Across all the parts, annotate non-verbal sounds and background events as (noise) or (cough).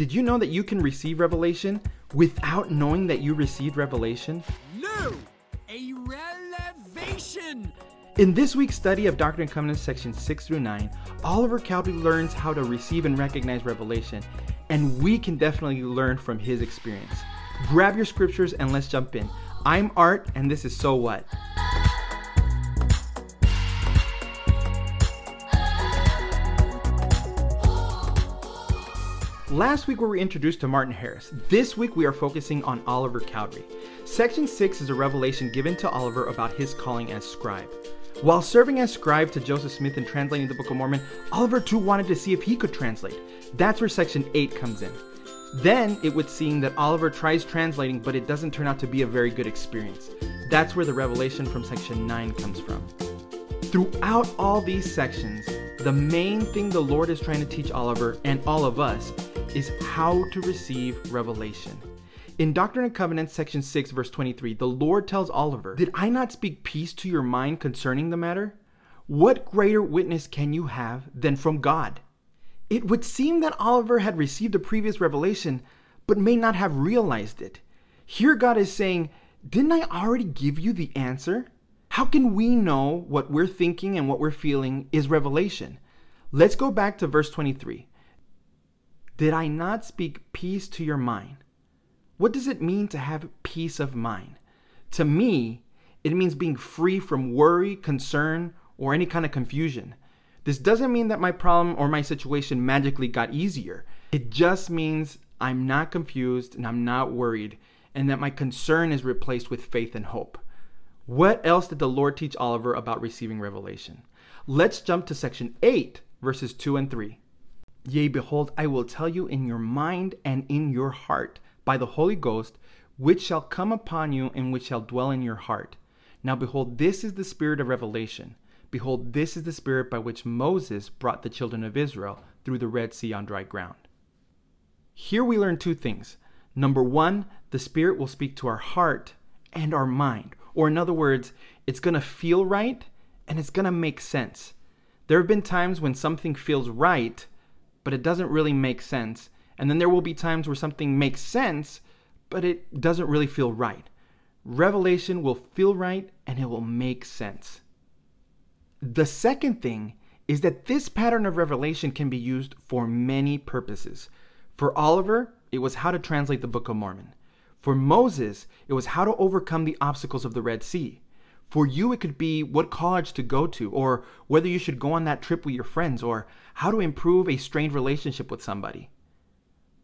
Did you know that you can receive revelation without knowing that you received revelation? No! A revelation! In this week's study of Doctrine and Covenants, section 6 through 9, Oliver Cowdery learns how to receive and recognize revelation, and we can definitely learn from his experience. Grab your scriptures and let's jump in. I'm Art, and this is So What? Last week we were introduced to Martin Harris. This week we are focusing on Oliver Cowdery. Section 6 is a revelation given to Oliver about his calling as scribe. While serving as scribe to Joseph Smith and translating the Book of Mormon, Oliver too wanted to see if he could translate. That's where section 8 comes in. Then it would seem that Oliver tries translating, but it doesn't turn out to be a very good experience. That's where the revelation from section 9 comes from. Throughout all these sections, the main thing the Lord is trying to teach Oliver and all of us is how to receive revelation. In Doctrine and Covenants, section 6, verse 23, the Lord tells Oliver, Did I not speak peace to your mind concerning the matter? What greater witness can you have than from God? It would seem that Oliver had received a previous revelation, but may not have realized it. Here, God is saying, Didn't I already give you the answer? How can we know what we're thinking and what we're feeling is revelation? Let's go back to verse 23. Did I not speak peace to your mind? What does it mean to have peace of mind? To me, it means being free from worry, concern, or any kind of confusion. This doesn't mean that my problem or my situation magically got easier. It just means I'm not confused and I'm not worried, and that my concern is replaced with faith and hope. What else did the Lord teach Oliver about receiving revelation? Let's jump to section 8, verses 2 and 3. Yea, behold, I will tell you in your mind and in your heart by the Holy Ghost, which shall come upon you and which shall dwell in your heart. Now, behold, this is the spirit of revelation. Behold, this is the spirit by which Moses brought the children of Israel through the Red Sea on dry ground. Here we learn two things. Number one, the Spirit will speak to our heart and our mind. Or, in other words, it's going to feel right and it's going to make sense. There have been times when something feels right, but it doesn't really make sense. And then there will be times where something makes sense, but it doesn't really feel right. Revelation will feel right and it will make sense. The second thing is that this pattern of revelation can be used for many purposes. For Oliver, it was how to translate the Book of Mormon. For Moses, it was how to overcome the obstacles of the Red Sea. For you, it could be what college to go to, or whether you should go on that trip with your friends, or how to improve a strained relationship with somebody.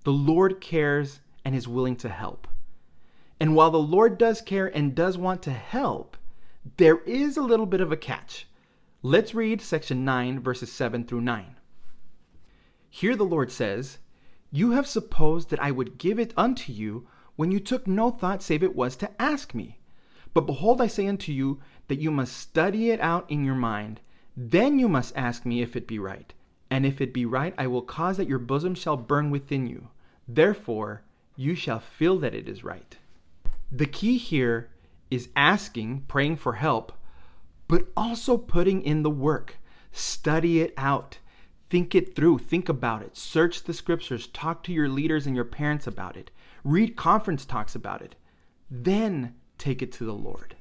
The Lord cares and is willing to help. And while the Lord does care and does want to help, there is a little bit of a catch. Let's read section 9, verses 7 through 9. Here the Lord says, You have supposed that I would give it unto you when you took no thought save it was to ask me. But behold, I say unto you that you must study it out in your mind. Then you must ask me if it be right. And if it be right, I will cause that your bosom shall burn within you. Therefore, you shall feel that it is right. The key here is asking, praying for help, but also putting in the work. Study it out. Think it through. Think about it. Search the scriptures. Talk to your leaders and your parents about it. Read conference talks about it. Then take it to the Lord.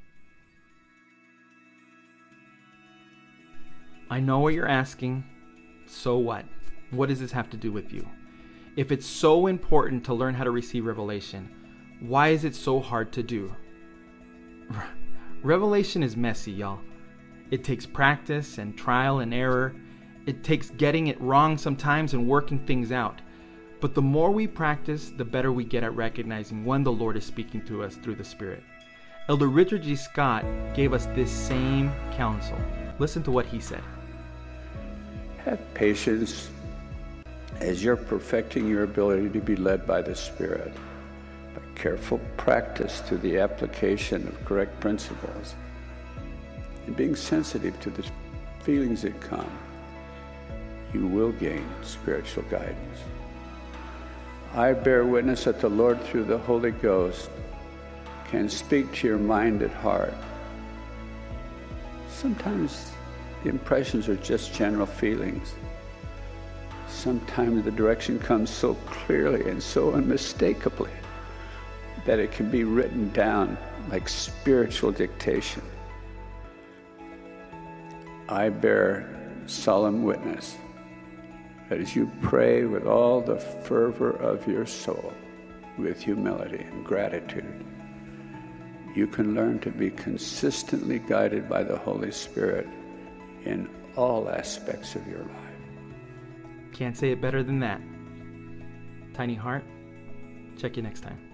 I know what you're asking. So what? What does this have to do with you? If it's so important to learn how to receive revelation, why is it so hard to do? (laughs) Revelation is messy, y'all. It takes practice and trial and error. It takes getting it wrong sometimes and working things out. But the more we practice, the better we get at recognizing when the Lord is speaking to us through the Spirit. Elder Richard G. Scott gave us this same counsel. Listen to what he said. Have patience as you're perfecting your ability to be led by the Spirit. By careful practice through the application of correct principles and being sensitive to the feelings that come, you will gain spiritual guidance. I bear witness that the Lord, through the Holy Ghost, can speak to your mind at heart. Sometimes the impressions are just general feelings. Sometimes the direction comes so clearly and so unmistakably that it can be written down like spiritual dictation. I bear solemn witness that as you pray with all the fervor of your soul, with humility and gratitude, you can learn to be consistently guided by the Holy Spirit in all aspects of your life. Can't say it better than that. Tiny Heart, check you next time.